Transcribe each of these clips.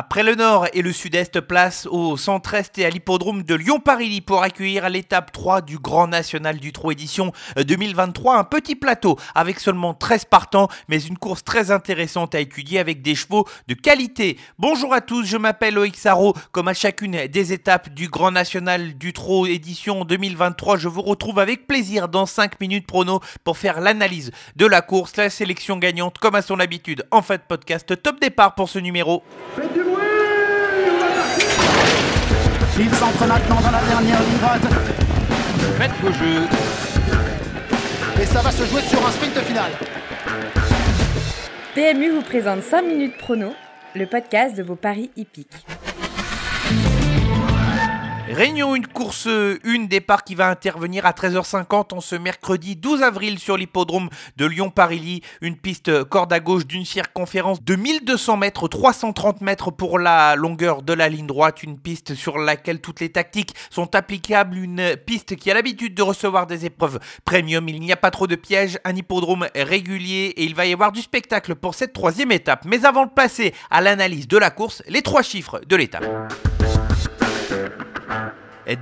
Après le nord et le sud-est, place au centre-est et à l'hippodrome de Lyon-Paris pour accueillir l'étape 3 du Grand National du Trot édition 2023. Un petit plateau avec seulement 13 partants, mais une course très intéressante à étudier avec des chevaux de qualité. Bonjour à tous, je m'appelle Loïc Sarro. Comme à chacune des étapes du Grand National du Trot édition 2023, je vous retrouve avec plaisir dans 5 minutes prono pour faire l'analyse de la course, la sélection gagnante comme à son habitude en fin de podcast. Top départ pour ce numéro. Il s'entre maintenant dans la dernière ligne droite. Faites vos jeux. Et ça va se jouer sur un sprint final. PMU vous présente 5 minutes prono, le podcast de vos paris hippiques. Réunion une course une départ qui va intervenir à 13h50 en ce mercredi 12 avril sur l'hippodrome de Lyon-Parilly. Une piste corde à gauche d'une circonférence de 1200 mètres, 330 mètres pour la longueur de la ligne droite. Une piste sur laquelle toutes les tactiques sont applicables. Une piste qui a l'habitude de recevoir des épreuves premium. Il n'y a pas trop de pièges, un hippodrome régulier et il va y avoir du spectacle pour cette troisième étape. Mais avant de passer à l'analyse de la course, les trois chiffres de l'étape.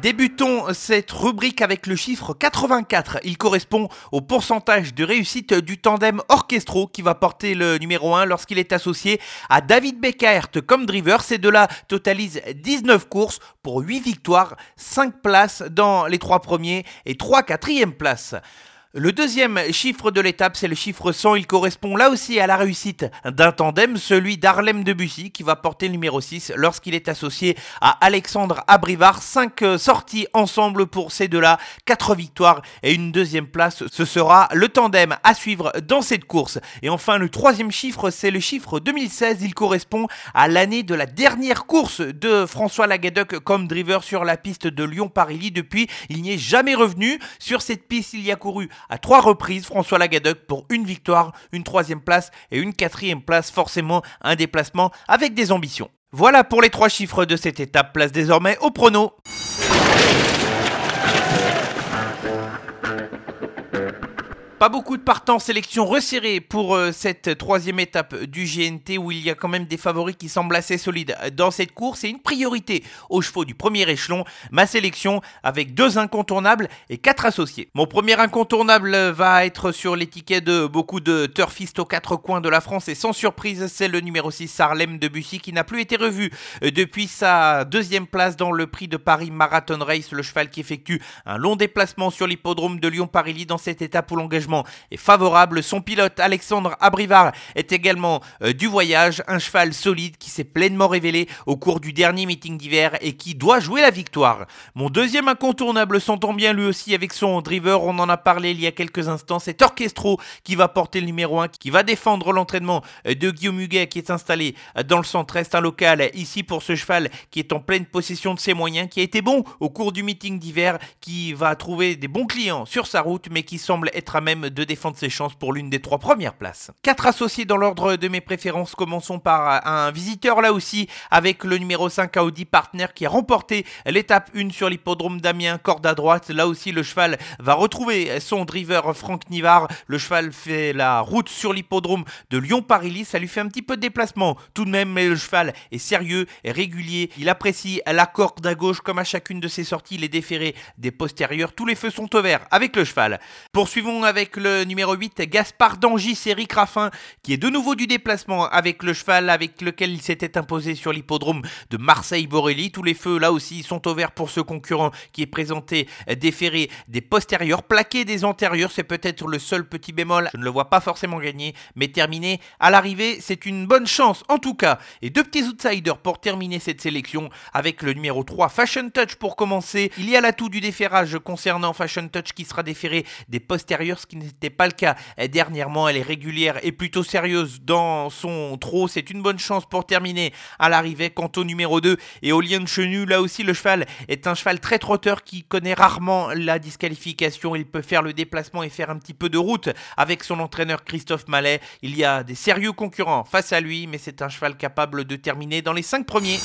Débutons cette rubrique avec le chiffre 84. Il correspond au pourcentage de réussite du tandem orchestro qui va porter le numéro 1 lorsqu'il est associé à David Beckert comme driver. Ces deux-là totalisent 19 courses pour 8 victoires, 5 places dans les 3 premiers et 3 quatrièmes places. Le deuxième chiffre de l'étape, c'est le chiffre 100. Il correspond là aussi à la réussite d'un tandem, celui d'Arlem Debussy, qui va porter le numéro 6 lorsqu'il est associé à Alexandre Abrivard. 5 euh, sorties ensemble pour ces deux-là, 4 victoires et une deuxième place. Ce sera le tandem à suivre dans cette course. Et enfin, le troisième chiffre, c'est le chiffre 2016. Il correspond à l'année de la dernière course de François Lagadec comme driver sur la piste de Lyon-Paris. Depuis, il n'y est jamais revenu. Sur cette piste, il y a couru à trois reprises François Lagadec pour une victoire, une troisième place et une quatrième place, forcément un déplacement avec des ambitions. Voilà pour les trois chiffres de cette étape, place désormais au prono. Pas beaucoup de partants, sélection resserrée pour euh, cette troisième étape du GNT où il y a quand même des favoris qui semblent assez solides dans cette course et une priorité aux chevaux du premier échelon. Ma sélection avec deux incontournables et quatre associés. Mon premier incontournable va être sur l'étiquette de beaucoup de turfistes aux quatre coins de la France et sans surprise c'est le numéro 6 Harlem de Bussy qui n'a plus été revu depuis sa deuxième place dans le prix de Paris Marathon Race. Le cheval qui effectue un long déplacement sur l'hippodrome de Lyon-Paris dans cette étape où l'engagement est favorable. Son pilote Alexandre Abrivard est également euh, du voyage, un cheval solide qui s'est pleinement révélé au cours du dernier meeting d'hiver et qui doit jouer la victoire. Mon deuxième incontournable s'entend bien lui aussi avec son driver, on en a parlé il y a quelques instants, c'est Orchestro qui va porter le numéro 1, qui va défendre l'entraînement euh, de Guillaume Huguet qui est installé euh, dans le centre-est, un local ici pour ce cheval qui est en pleine possession de ses moyens, qui a été bon au cours du meeting d'hiver, qui va trouver des bons clients sur sa route mais qui semble être à même de défendre ses chances pour l'une des trois premières places. Quatre associés dans l'ordre de mes préférences. Commençons par un visiteur là aussi avec le numéro 5 Audi Partner qui a remporté l'étape 1 sur l'hippodrome d'Amiens, corde à droite. Là aussi le cheval va retrouver son driver Franck Nivard. Le cheval fait la route sur l'hippodrome de Lyon-Paris. Ça lui fait un petit peu de déplacement tout de même, mais le cheval est sérieux et régulier. Il apprécie la corde à gauche comme à chacune de ses sorties. Les déférés des postérieurs, tous les feux sont au vert avec le cheval. Poursuivons avec le numéro 8, Gaspard Dangis, Eric Raffin, qui est de nouveau du déplacement avec le cheval avec lequel il s'était imposé sur l'hippodrome de Marseille-Borelli. Tous les feux, là aussi, sont au vert pour ce concurrent qui est présenté déféré des postérieurs, plaqué des antérieurs. C'est peut-être le seul petit bémol. Je ne le vois pas forcément gagner, mais terminé à l'arrivée, c'est une bonne chance en tout cas. Et deux petits outsiders pour terminer cette sélection avec le numéro 3, Fashion Touch pour commencer. Il y a l'atout du déferrage concernant Fashion Touch qui sera déféré des postérieurs, n'était pas le cas dernièrement. Elle est régulière et plutôt sérieuse dans son trot. C'est une bonne chance pour terminer à l'arrivée. Quant au numéro 2 et au lien de chenu, là aussi le cheval est un cheval très trotteur qui connaît rarement la disqualification. Il peut faire le déplacement et faire un petit peu de route avec son entraîneur Christophe Mallet. Il y a des sérieux concurrents face à lui, mais c'est un cheval capable de terminer dans les 5 premiers.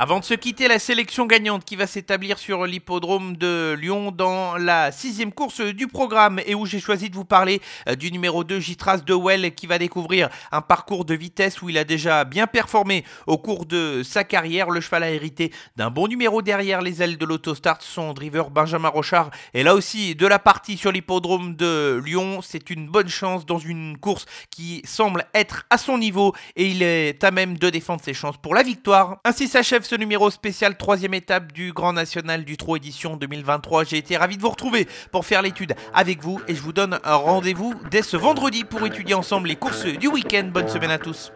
Avant de se quitter, la sélection gagnante qui va s'établir sur l'hippodrome de Lyon dans la sixième course du programme et où j'ai choisi de vous parler euh, du numéro 2 Gitras de Well qui va découvrir un parcours de vitesse où il a déjà bien performé au cours de sa carrière. Le cheval a hérité d'un bon numéro derrière les ailes de l'autostart. Son driver Benjamin Rochard est là aussi de la partie sur l'hippodrome de Lyon. C'est une bonne chance dans une course qui semble être à son niveau et il est à même de défendre ses chances pour la victoire. Ainsi s'achève ce numéro spécial troisième étape du Grand National du Trot édition 2023. J'ai été ravi de vous retrouver pour faire l'étude avec vous et je vous donne un rendez-vous dès ce vendredi pour étudier ensemble les courses du week-end. Bonne semaine à tous.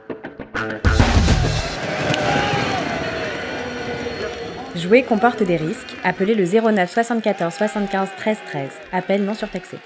Jouer comporte des risques. Appelez le 09 74 75 13 13. Appel non surtaxé.